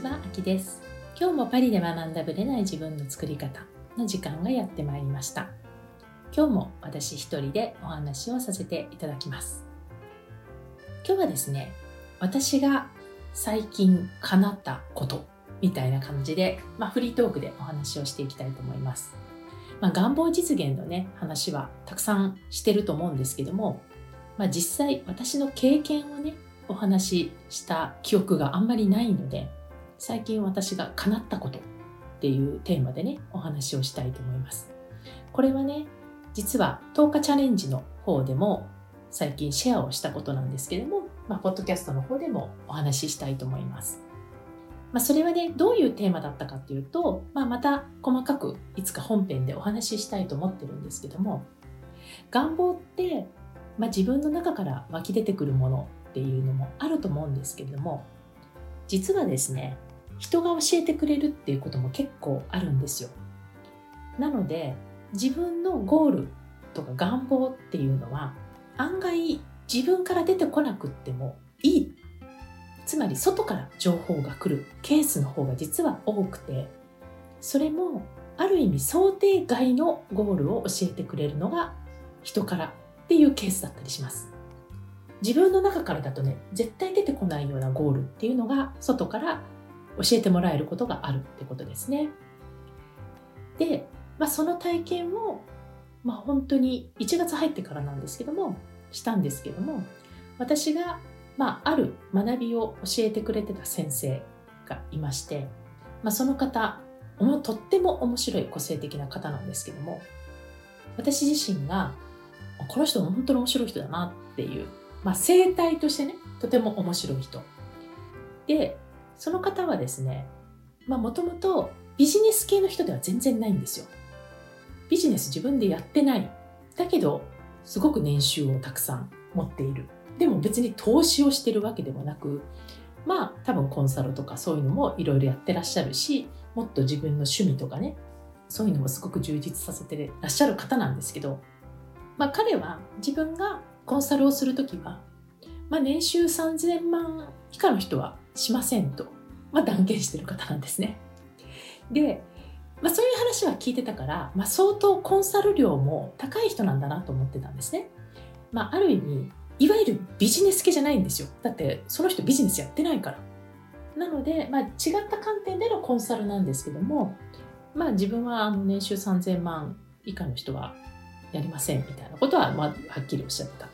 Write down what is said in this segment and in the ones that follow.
ちは、あきです。今日もパリで学んだぶれない自分の作り方の時間がやってまいりました。今日も私一人でお話をさせていただきます。今日はですね、私が最近叶ったことみたいな感じで、まあ、フリートークでお話をしていきたいと思います。まあ、願望実現のね、話はたくさんしてると思うんですけども、まあ、実際私の経験をね、お話しした記憶があんまりないので、最近私が叶ったことっていうテーマでね、お話をしたいと思います。これはね、実は10日チャレンジの方でも最近シェアをしたことなんですけども、まあ、ポッドキャストの方でもお話ししたいと思います。まあ、それはね、どういうテーマだったかっていうと、まあ、また細かくいつか本編でお話ししたいと思ってるんですけども、願望って、まあ、自分の中から湧き出てくるものっていうのもあると思うんですけれども、実はですね、人が教えてくれるっていうことも結構あるんですよ。なので、自分のゴールとか願望っていうのは案外自分から出てこなくってもいいつまり外から情報が来るケースの方が実は多くてそれもある意味想定外のゴールを教えてくれるのが人からっていうケースだったりします自分の中からだとね絶対出てこないようなゴールっていうのが外から教えてもらえることがあるってことですね。でまあ、その体験を、まあ、本当に1月入ってからなんですけどもしたんですけども私が、まあ、ある学びを教えてくれてた先生がいまして、まあ、その方とっても面白い個性的な方なんですけども私自身がこの人本当に面白い人だなっていう、まあ、生態としてねとても面白い人。でその方はですねもともとビジネス系の人では全然ないんですよビジネス自分でやってない。だけど、すごく年収をたくさん持っている。でも別に投資をしてるわけでもなく、まあ多分コンサルとかそういうのもいろいろやってらっしゃるし、もっと自分の趣味とかね、そういうのもすごく充実させてらっしゃる方なんですけど、まあ彼は自分がコンサルをするときは、まあ年収3000万以下の人はしませんと、まあ断言してる方なんですね。で、まあ、そういう話は聞いてたから、まあ、相当コンサル料も高い人なんだなと思ってたんですね。まあ、ある意味、いわゆるビジネス系じゃないんですよ。だって、その人ビジネスやってないから。なので、まあ、違った観点でのコンサルなんですけども、まあ、自分はあの年収3000万以下の人はやりませんみたいなことは、まあ、はっきりおっしゃってたと。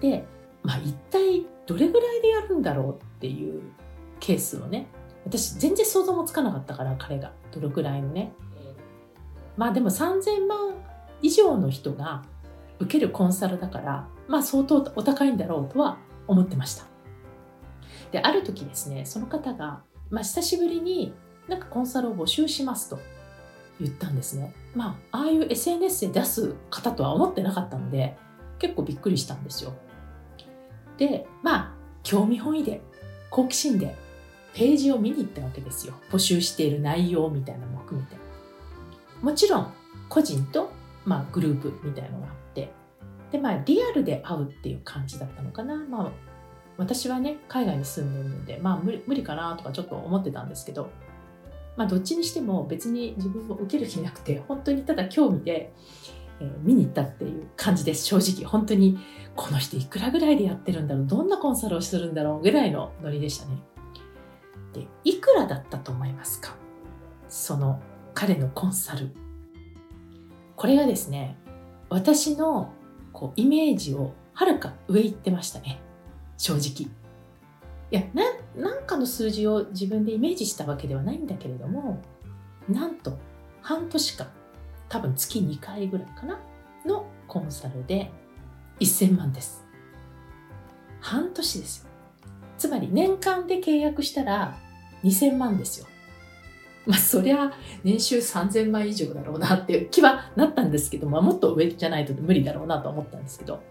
で、まあ、一体どれぐらいでやるんだろうっていうケースをね、私全然想像もつかなかったから彼が。どのくらいのね。まあでも3000万以上の人が受けるコンサルだからまあ相当お高いんだろうとは思ってました。である時ですねその方が、まあ、久しぶりになんかコンサルを募集しますと言ったんですね。まあああいう SNS で出す方とは思ってなかったので結構びっくりしたんですよ。でまあ興味本位で好奇心でページを見に行ったわけですよ。募集している内容みたいなのも含めて。もちろん、個人と、まあ、グループみたいなのがあって、で、まあ、リアルで会うっていう感じだったのかな。まあ、私はね、海外に住んでるので、まあ無理、無理かなとかちょっと思ってたんですけど、まあ、どっちにしても別に自分も受ける気なくて、本当にただ興味で、えー、見に行ったっていう感じです。正直、本当に、この人いくらぐらいでやってるんだろう、どんなコンサルをするんだろうぐらいのノリでしたね。でいくらだったと思いますか？その彼のコンサルこれがですね私のこうイメージをはるか上行ってましたね正直いやなんかの数字を自分でイメージしたわけではないんだけれどもなんと半年間多分月2回ぐらいかな？のコンサルで1000万です半年ですよつまり年間で契約したら2000万ですよ。まあそりゃ年収3000万以上だろうなっていう気はなったんですけど、まあ、もっと上じゃないと無理だろうなと思ったんですけど。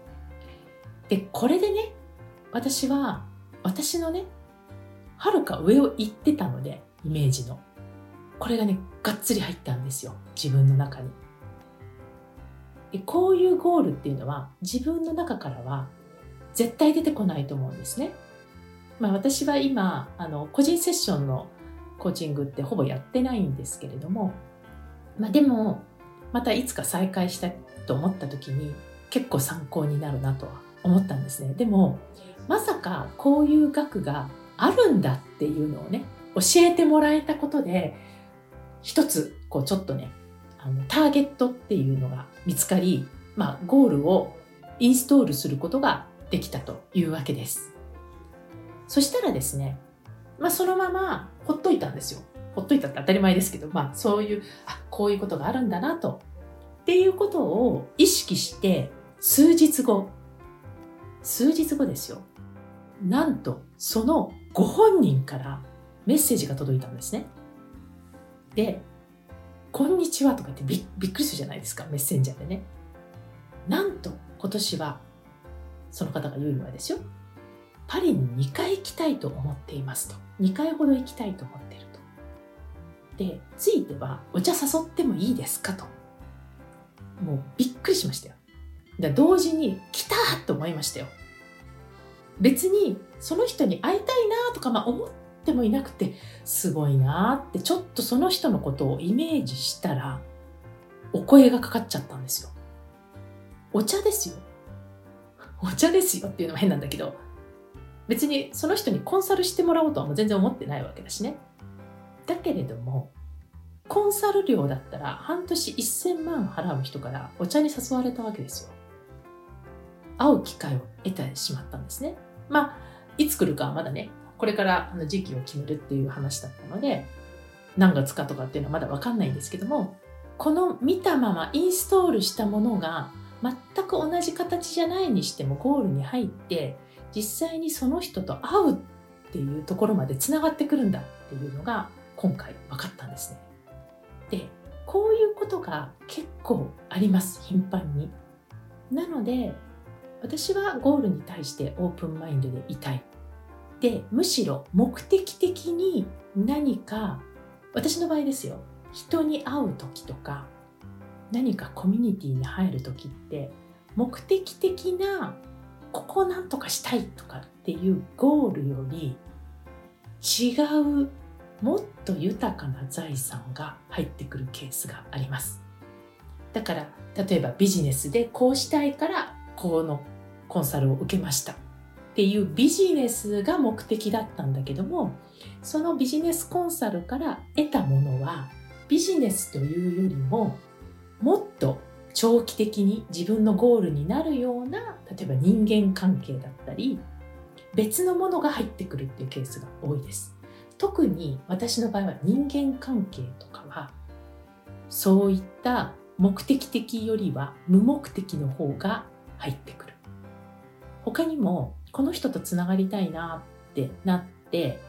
で、これでね、私は私のね、はるか上を行ってたので、イメージの。これがね、がっつり入ったんですよ。自分の中に。でこういうゴールっていうのは自分の中からは絶対出てこないと思うんですね。まあ、私は今あの個人セッションのコーチングってほぼやってないんですけれども、まあ、でもまたいつか再開したいと思った時に結構参考になるなとは思ったんですねでもまさかこういう額があるんだっていうのをね教えてもらえたことで一つこうちょっとねあのターゲットっていうのが見つかり、まあ、ゴールをインストールすることができたというわけです。そしたらですね、まあ、そのままほっといたんですよ。ほっといたって当たり前ですけど、まあ、そういう、あ、こういうことがあるんだなと。っていうことを意識して、数日後、数日後ですよ。なんと、そのご本人からメッセージが届いたんですね。で、こんにちはとかってびびっくりするじゃないですか、メッセンジャーでね。なんと、今年は、その方が言うにはですよ。パリに2回行きたいと思っていますと。2回ほど行きたいと思っていると。で、ついては、お茶誘ってもいいですかと。もうびっくりしましたよ。で同時に、来たと思いましたよ。別に、その人に会いたいなとか、まあ思ってもいなくて、すごいなって、ちょっとその人のことをイメージしたら、お声がかかっちゃったんですよ。お茶ですよ。お茶ですよっていうのも変なんだけど、別にその人にコンサルしてもらおうとはもう全然思ってないわけだしね。だけれども、コンサル料だったら半年1000万払う人からお茶に誘われたわけですよ。会う機会を得てしまったんですね。まあ、いつ来るかはまだね、これから時期を決めるっていう話だったので、何月かとかっていうのはまだわかんないんですけども、この見たままインストールしたものが全く同じ形じゃないにしてもゴールに入って実際にその人と会うっていうところまでつながってくるんだっていうのが今回分かったんですね。でこういうことが結構あります頻繁に。なので私はゴールに対してオープンマインドでいたい。でむしろ目的的に何か私の場合ですよ。人に会う時とか何かコミュニティに入る時って目的的なここをなんとかしたいとかっていうゴールより違うもっと豊かな財産が入ってくるケースがあります。だから例えばビジネスでこうしたいからこのコンサルを受けました。っていうビジネスが目的だったんだけどもそのビジネスコンサルから得たものはビジネスというよりももっと長期的に自分のゴールになるような例えば人間関係だったり別のものが入ってくるっていうケースが多いです。特に私の場合は人間関係とかはそういった目的的よりは無目的の方が入ってくる。他にもこの人とつながりたいなってなって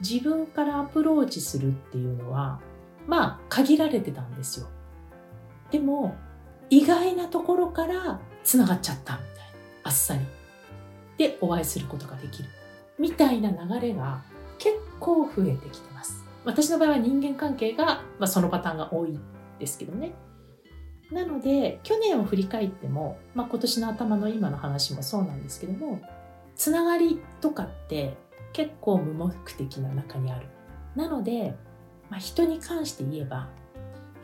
自分からアプローチするっていうのはまあ限られてたんですよ。でも意外なところからつながっちゃったみたいな。あっさり。でお会いすることができる。みたいな流れが結構増えてきてます。私の場合は人間関係が、まあ、そのパターンが多いですけどね。なので去年を振り返っても、まあ、今年の頭の今の話もそうなんですけどもつながりとかって結構無目的な中にある。なので、まあ、人に関して言えば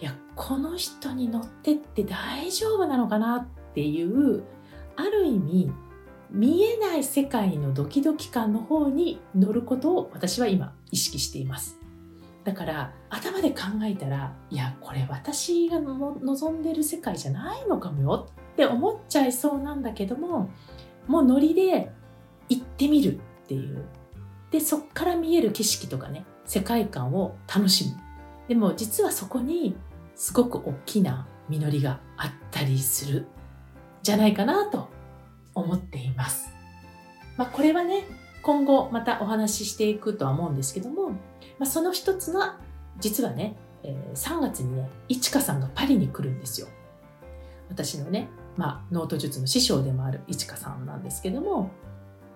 いやこの人に乗ってって大丈夫なのかなっていうある意味見えない世界のドキドキ感の方に乗ることを私は今意識しています。だから頭で考えたらいやこれ私が望んでる世界じゃないのかもよって思っちゃいそうなんだけどももうノリで行ってみるっていうでそっから見える景色とかね世界観を楽しむでも実はそこにすごく大きな実りがあったりするじゃないかなと思っています。まあ、これはね今後またお話ししていくとは思うんですけども、まあ、その一つが実はね、え、3月にねいちかさんがパリに来るんですよ。私のね、まあ、ノート術の師匠でもあるいちかさんなんですけども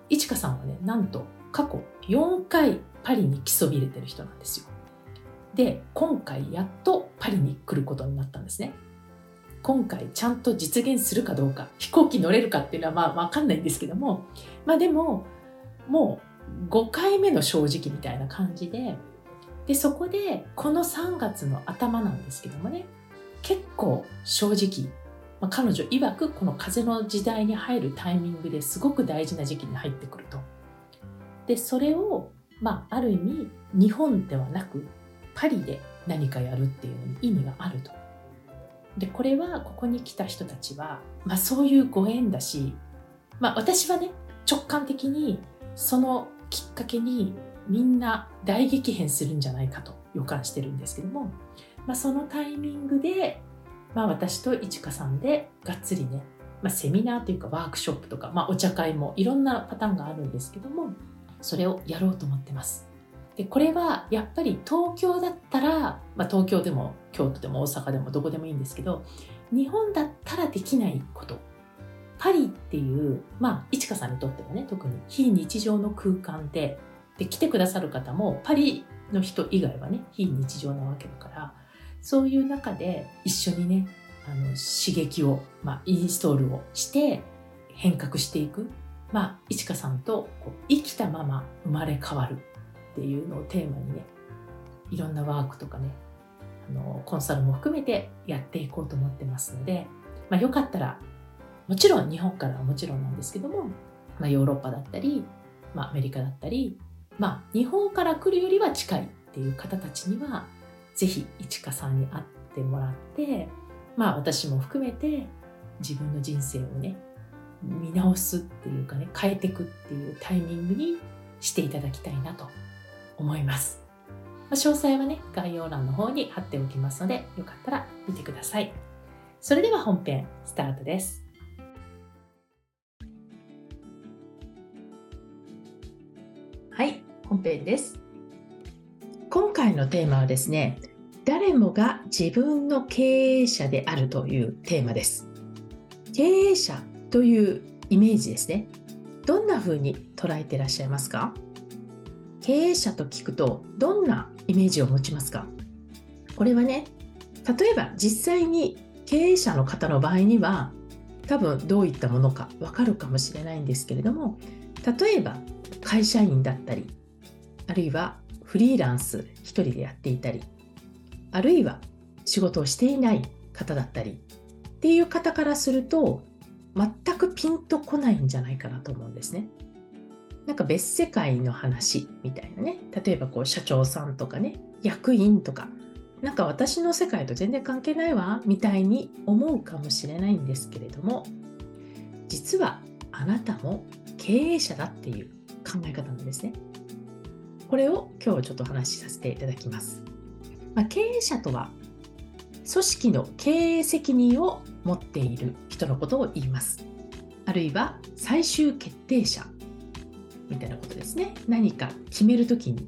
いちかさんはねなんと過去4回パリに来そびれてる人なんですよ。で今回やっとパリに来ることになったんですね今回ちゃんと実現するかどうか飛行機乗れるかっていうのはまあ分かんないんですけどもまあでももう5回目の正直みたいな感じででそこでこの3月の頭なんですけどもね結構正直、まあ、彼女曰くこの風の時代に入るタイミングですごく大事な時期に入ってくると。でそれを、まあ、ある意味日本ではなくパリで何かやるっていうのに意味があると。でこれはここに来た人たちは、まあ、そういうご縁だし、まあ、私はね直感的にそのきっかけにみんな大激変するんじゃないかと予感してるんですけども、まあ、そのタイミングで、まあ、私といちかさんでがっつりね、まあ、セミナーというかワークショップとか、まあ、お茶会もいろんなパターンがあるんですけどもそれをやろうと思ってます。でこれはやっぱり東京だったら、まあ、東京でも京都でも大阪でもどこでもいいんですけど日本だったらできないことパリっていうまあいちかさんにとってはね特に非日常の空間でで来てくださる方もパリの人以外はね非日常なわけだからそういう中で一緒にねあの刺激を、まあ、インストールをして変革していく。まあいちかさんとこう生きたまま生まれ変わるっていうのをテーマにねいろんなワークとかねあのコンサルも含めてやっていこうと思ってますので、まあ、よかったらもちろん日本からはもちろんなんですけども、まあ、ヨーロッパだったり、まあ、アメリカだったり、まあ、日本から来るよりは近いっていう方たちにはぜひいちかさんに会ってもらって、まあ、私も含めて自分の人生をね見直すっていうかね変えていくっていうタイミングにしていただきたいなと思います。ま詳細はね、概要欄の方に貼っておきますので、よかったら見てください。それでは本編スタートです。はい、本編です。今回のテーマはですね、誰もが自分の経営者であるというテーマです。経営者というイメージですね。どんな風に捉えていらっしゃいますか？経営者と聞くとどんなイメージを持ちますか？これはね例えば実際に経営者の方の場合には多分どういったものかわかるかもしれないんですけれども例えば会社員だったりあるいはフリーランス1人でやっていたりあるいは仕事をしていない方だったりっていう方からすると全くピンとこないんじゃないかなと思うんですね。なんか別世界の話みたいなね例えばこう社長さんとかね役員とかなんか私の世界と全然関係ないわみたいに思うかもしれないんですけれども実はあなたも経営者だっていう考え方なんですね。これを今日ちょっとお話しさせていただきます。まあ、経営者とは組織の経営責任を持っている人のことを言います。あるいは最終決定者みたいなことですね。何か決める時に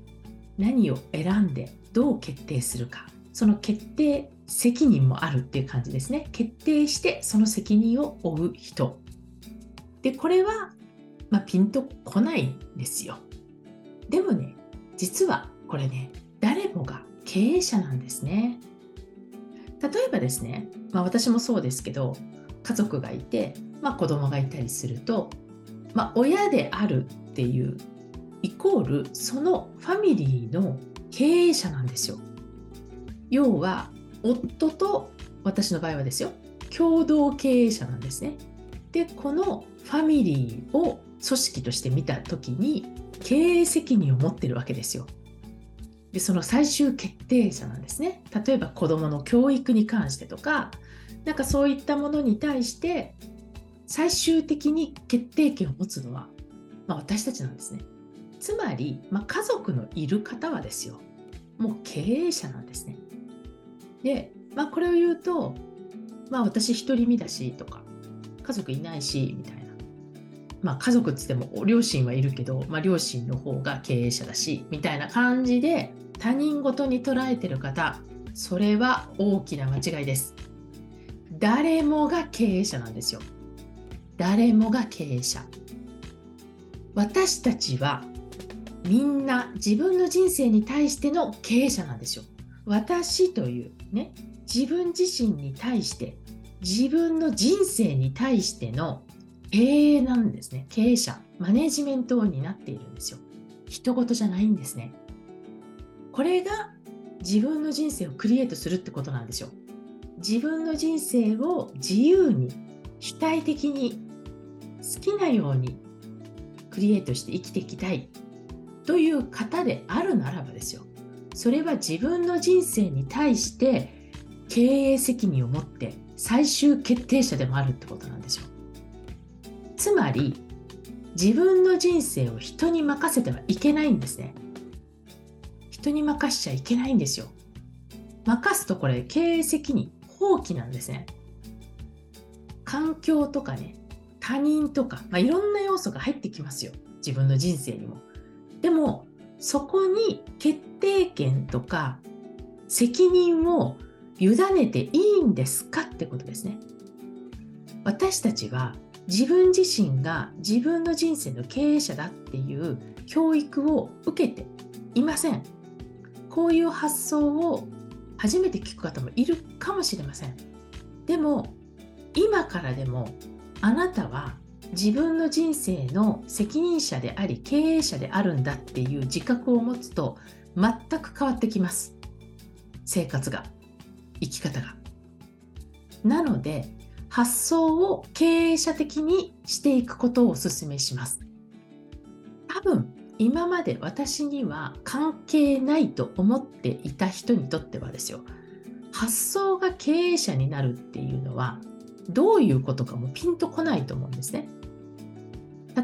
何を選んでどう決定するか。その決定責任もあるっていう感じですね。決定してその責任を負う人。でこれは、まあ、ピンとこないんですよ。でもね実はこれね誰もが経営者なんですね例えばですね、まあ、私もそうですけど家族がいて、まあ、子供がいたりすると、まあ、親であるっていうイコールそのファミリーの経営者なんですよ。要は夫と私の場合はですよ共同経営者なんですね。でこのファミリーを組織として見た時に経営責任を持ってるわけですよ。でその最終決定者なんですね。例えば子どもの教育に関してとかなんかそういったものに対して最終的に決定権を持つのはまあ、私たちなんですね。つまり、まあ、家族のいる方はですよ、もう経営者なんですね。で、まあ、これを言うと、まあ、私独り身だしとか、家族いないしみたいな。まあ、家族っつっても両親はいるけど、まあ、両親の方が経営者だしみたいな感じで他人事に捉えてる方それは大きな間違いです。誰もが経営者なんですよ。誰もが経営者。私たちはみんな自分の人生に対しての経営者なんですよ。私というね自分自身に対して自分の人生に対しての経営なんですね。経営者。マネジメントを担っているんですよ。人事じゃないんですね。これが自分の人生をクリエイトするってことなんですよ。自分の人生を自由に主体的に好きなようにクリエイトして生きていきたい。という方であるならばですよ。それは自分の人生に対して経営責任を持って最終決定者でもあるってことなんですよ。つまり自分の人生を人に任せてはいけないんですね。人に任しちゃいけないんですよ。任すとこれ経営責任放棄なんですね。環境とかね他人とか、まあ、いろんな要素が入ってきますよ。自分の人生にも。でもそこに決定権とか責任を委ねていいんですかってことですね。私たちは自分自身が自分の人生の経営者だっていう教育を受けていません。こういう発想を初めて聞く方もいるかもしれません。でも今からでもあなたは自分の人生の責任者であり経営者であるんだっていう自覚を持つと全く変わってきます生活が生き方がなので発想を経営者的にしていくことをお勧めします。多分今まで私には関係ないと思っていた人にとってはですよ。発想が経営者になるっていうのはどういうことかもピンとこないと思うんですね。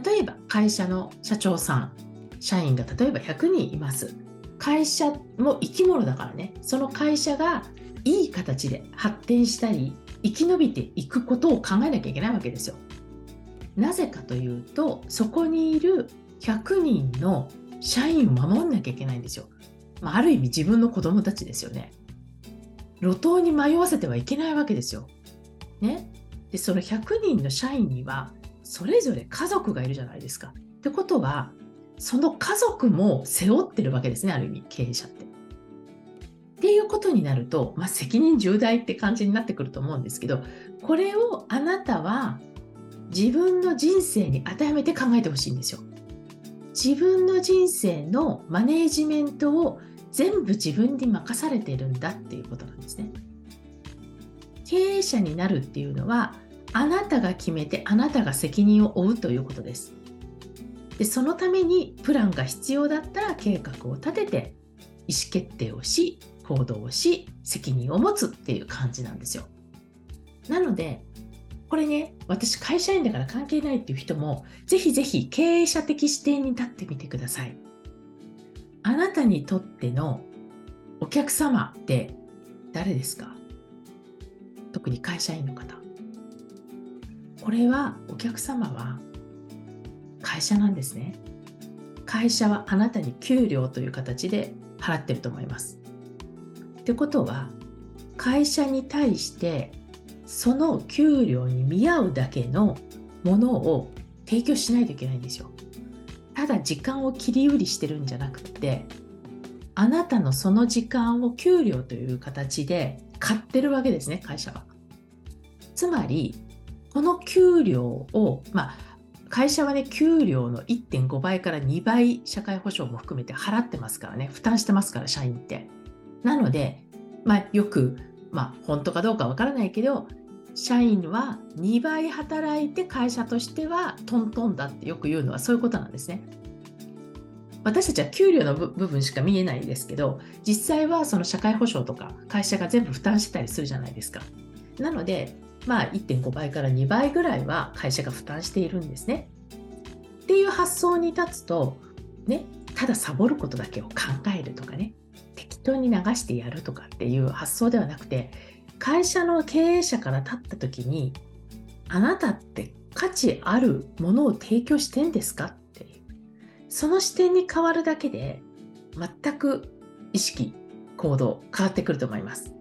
例えば会社の社長さん社員が例えば100人います。会社も生き物だからね。その会社がいい形で発展したり生き延びていくことを考えなきゃいけないわけですよ。なぜかというとそこにいる100人の社員を守んなきゃいけないんですよ、まあ、ある意味自分の子供たちですよね。路頭に迷わせてはいけないわけですよ。ね？でその100人の社員にはそれぞれ家族がいるじゃないですか。ってことはその家族も背負ってるわけですねある意味経営者って。っていうことになると、まあ、責任重大って感じになってくると思うんですけどこれをあなたは自分の人生に当てはめて考えてほしいんですよ。自分の人生のマネージメントを全部自分に任されてるんだっていうことなんですね。経営者になるっていうのはあなたが決めてあなたが責任を負うということです。でそのためにプランが必要だったら計画を立てて意思決定をし行動をし責任を持つっていう感じなんですよ。なのでこれね私会社員だから関係ないっていう人もぜひぜひ経営者的視点に立ってみてください。あなたにとってのお客様って誰ですか？特に会社員の方。これはお客様は会社なんですね。会社はあなたに給料という形で払ってると思います。ってことは会社に対してその給料に見合うだけのものを提供しないといけないんですよ。ただ時間を切り売りしてるんじゃなくてあなたのその時間を給料という形で買ってるわけですね会社は。つまりこの給料を、まあ、会社はね、給料の1.5倍から2倍社会保障も含めて払ってますからね、負担してますから、社員って。なので、まあ、よく、まあ、本当かどうかわからないけど、社員は2倍働いて会社としてはトントンだってよく言うのはそういうことなんですね。私たちは給料の部分しか見えないですけど実際はその社会保障とか会社が全部負担してたりするじゃないですか。なのでまあ、1.5倍から2倍ぐらいは会社が負担しているんですね。っていう発想に立つと、ね、ただサボることだけを考えるとかね適当に流してやるとかっていう発想ではなくて会社の経営者から立った時にあなたって価値あるものを提供してんですかっていう。その視点に変わるだけで全く意識行動変わってくると思います。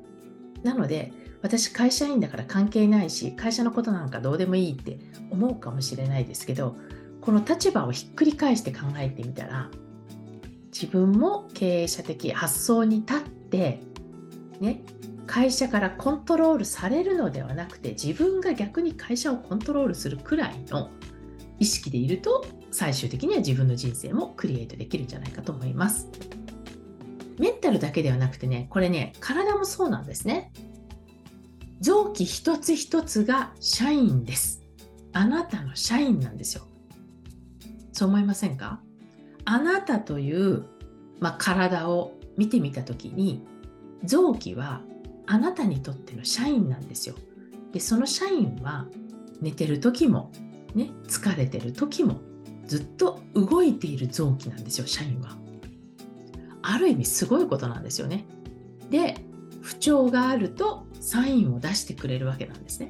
なので私会社員だから関係ないし会社のことなんかどうでもいいって思うかもしれないですけどこの立場をひっくり返して考えてみたら自分も経営者的発想に立ってね会社からコントロールされるのではなくて自分が逆に会社をコントロールするくらいの意識でいると最終的には自分の人生もクリエイトできるんじゃないかと思います。メンタルだけではなくてね、これね、体もそうなんですね。臓器一つ一つが社員です。あなたの社員なんですよ。そう思いませんか？あなたという、まあ、体を見てみた時に臓器はあなたにとっての社員なんですよ。でその社員は寝てる時も、ね、疲れてる時もずっと動いている臓器なんですよ社員は。ある意味すごいことなんですよね。で不調があるとサインを出してくれるわけなんですね。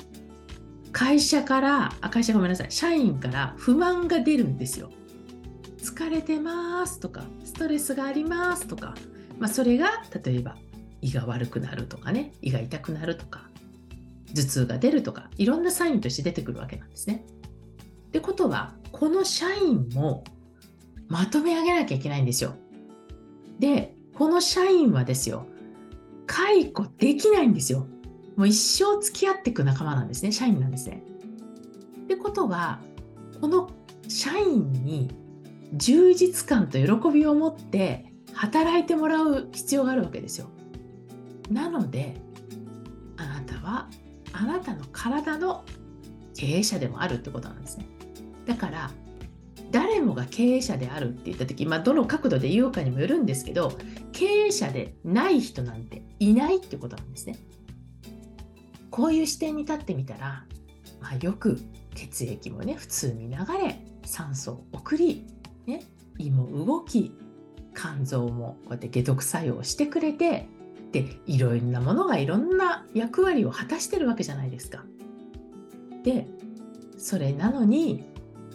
会社からあ会社ごめんなさい社員から不満が出るんですよ。疲れてますとかストレスがありますとか、まあ、それが例えば胃が悪くなるとかね胃が痛くなるとか頭痛が出るとかいろんなサインとして出てくるわけなんですね。ってことはこの社員もまとめ上げなきゃいけないんですよ。でこの社員はですよ解雇できないんですよ。もう一生付き合っていく仲間なんですね社員なんですね。ってことはこの社員に充実感と喜びを持って働いてもらう必要があるわけですよ。なのであなたはあなたの体の経営者でもあるってことなんですね。だから誰もが経営者であるって言った時、まあ、どの角度で言うかにもよるんですけど経営者でない人なんていないってことなんですね。こういう視点に立ってみたら、まあ、よく血液もね普通に流れ酸素を送り、ね、胃も動き肝臓もこうやって解毒作用してくれてでいろんなものがいろんな役割を果たしてるわけじゃないですか。でそれなのに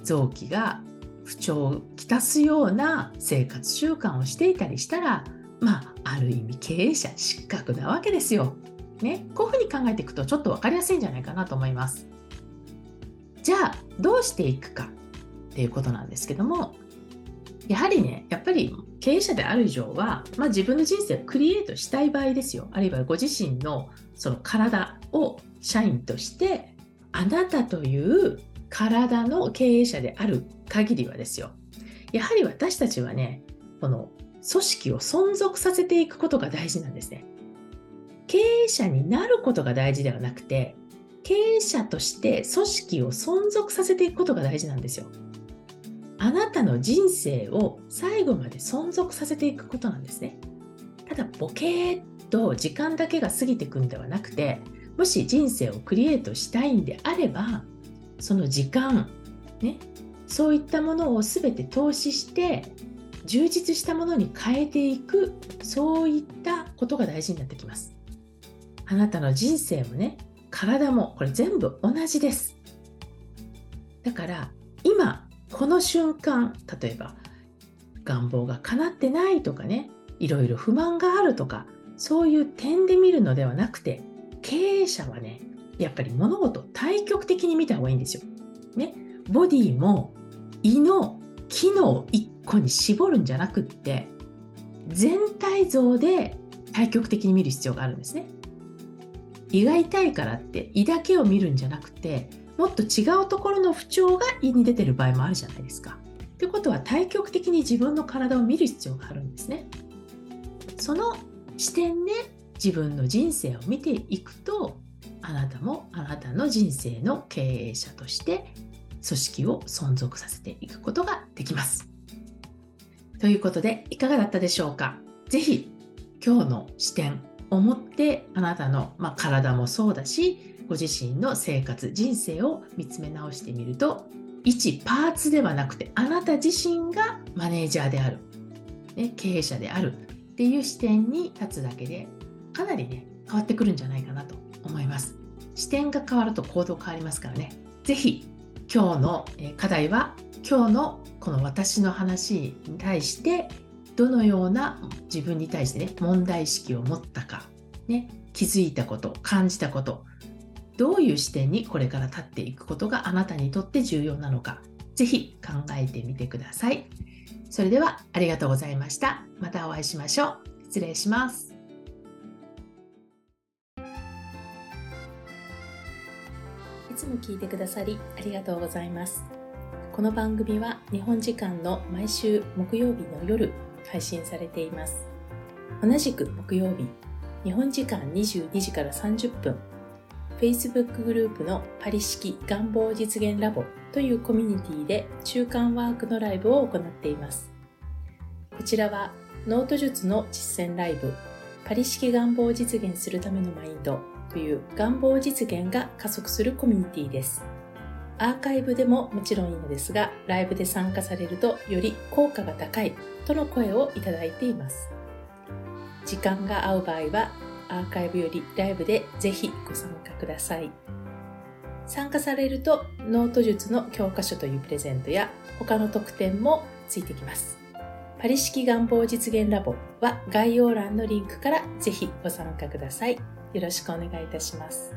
臓器が不調をきたすような生活習慣をしていたりしたらまあある意味経営者失格なわけですよ。ね、こういうふうに考えていくとちょっと分かりやすいんじゃないかなと思います。じゃあどうしていくかっていうことなんですけどもやはりねやっぱり経営者である以上は、まあ、自分の人生をクリエイトしたい場合ですよ。あるいはご自身のその体を社員としてあなたという体の経営者である限りはですよ。やはり私たちはねこの組織を存続させていくことが大事なんですね。経営者になることが大事ではなくて経営者として組織を存続させていくことが大事なんですよ。あなたの人生を最後まで存続させていくことなんですね。ただボケーっと時間だけが過ぎていくんではなくてもし人生をクリエイトしたいんであればその時間、ね、そういったものを全て投資して充実したものに変えていくそういったことが大事になってきます。あなたの人生もね体もこれ全部同じです。だから今この瞬間例えば願望が叶ってないとかねいろいろ不満があるとかそういう点で見るのではなくて経営者はねやっぱり物事を対極的に見た方がいいんですよ。ね、ボディも胃の機能1個に絞るんじゃなくって全体像で対極的に見る必要があるんですね。胃が痛いからって胃だけを見るんじゃなくてもっと違うところの不調が胃に出てる場合もあるじゃないですか。ということは対極的に自分の体を見る必要があるんですね。その視点で自分の人生を見ていくとあなたもあなたの人生の経営者として組織を存続させていくことができます。ということでいかがだったでしょうか？ぜひ今日の視点を持ってあなたの、まあ、体もそうだしご自身の生活人生を見つめ直してみると一パーツではなくてあなた自身がマネージャーである、ね、経営者であるっていう視点に立つだけでかなりね変わってくるんじゃないかなと思います。視点が変わると行動変わりますからね。是非今日の課題は今日のこの私の話に対してどのような自分に対してね問題意識を持ったか、ね、気づいたこと感じたことどういう視点にこれから立っていくことがあなたにとって重要なのか、ぜひ考えてみてください。それではありがとうございました。またお会いしましょう。失礼します。いつも聞いてくださりありがとうございます。この番組は日本時間の毎週木曜日の夜配信されています同じく木曜日日本時間22時から30分 Facebook グループのパリ式願望実現ラボというコミュニティで中間ワークのライブを行っていますこちらはノート術の実践ライブパリ式願望実現するためのマインドという願望実現が加速するコミュニティです。アーカイブでももちろんいいのですが、ライブで参加されるとより効果が高いとの声をいただいています。時間が合う場合は、アーカイブよりライブでぜひご参加ください。参加されると、ノート術の教科書というプレゼントや他の特典もついてきます。パリ式願望実現ラボは概要欄のリンクからぜひご参加ください。よろしくお願いいたします。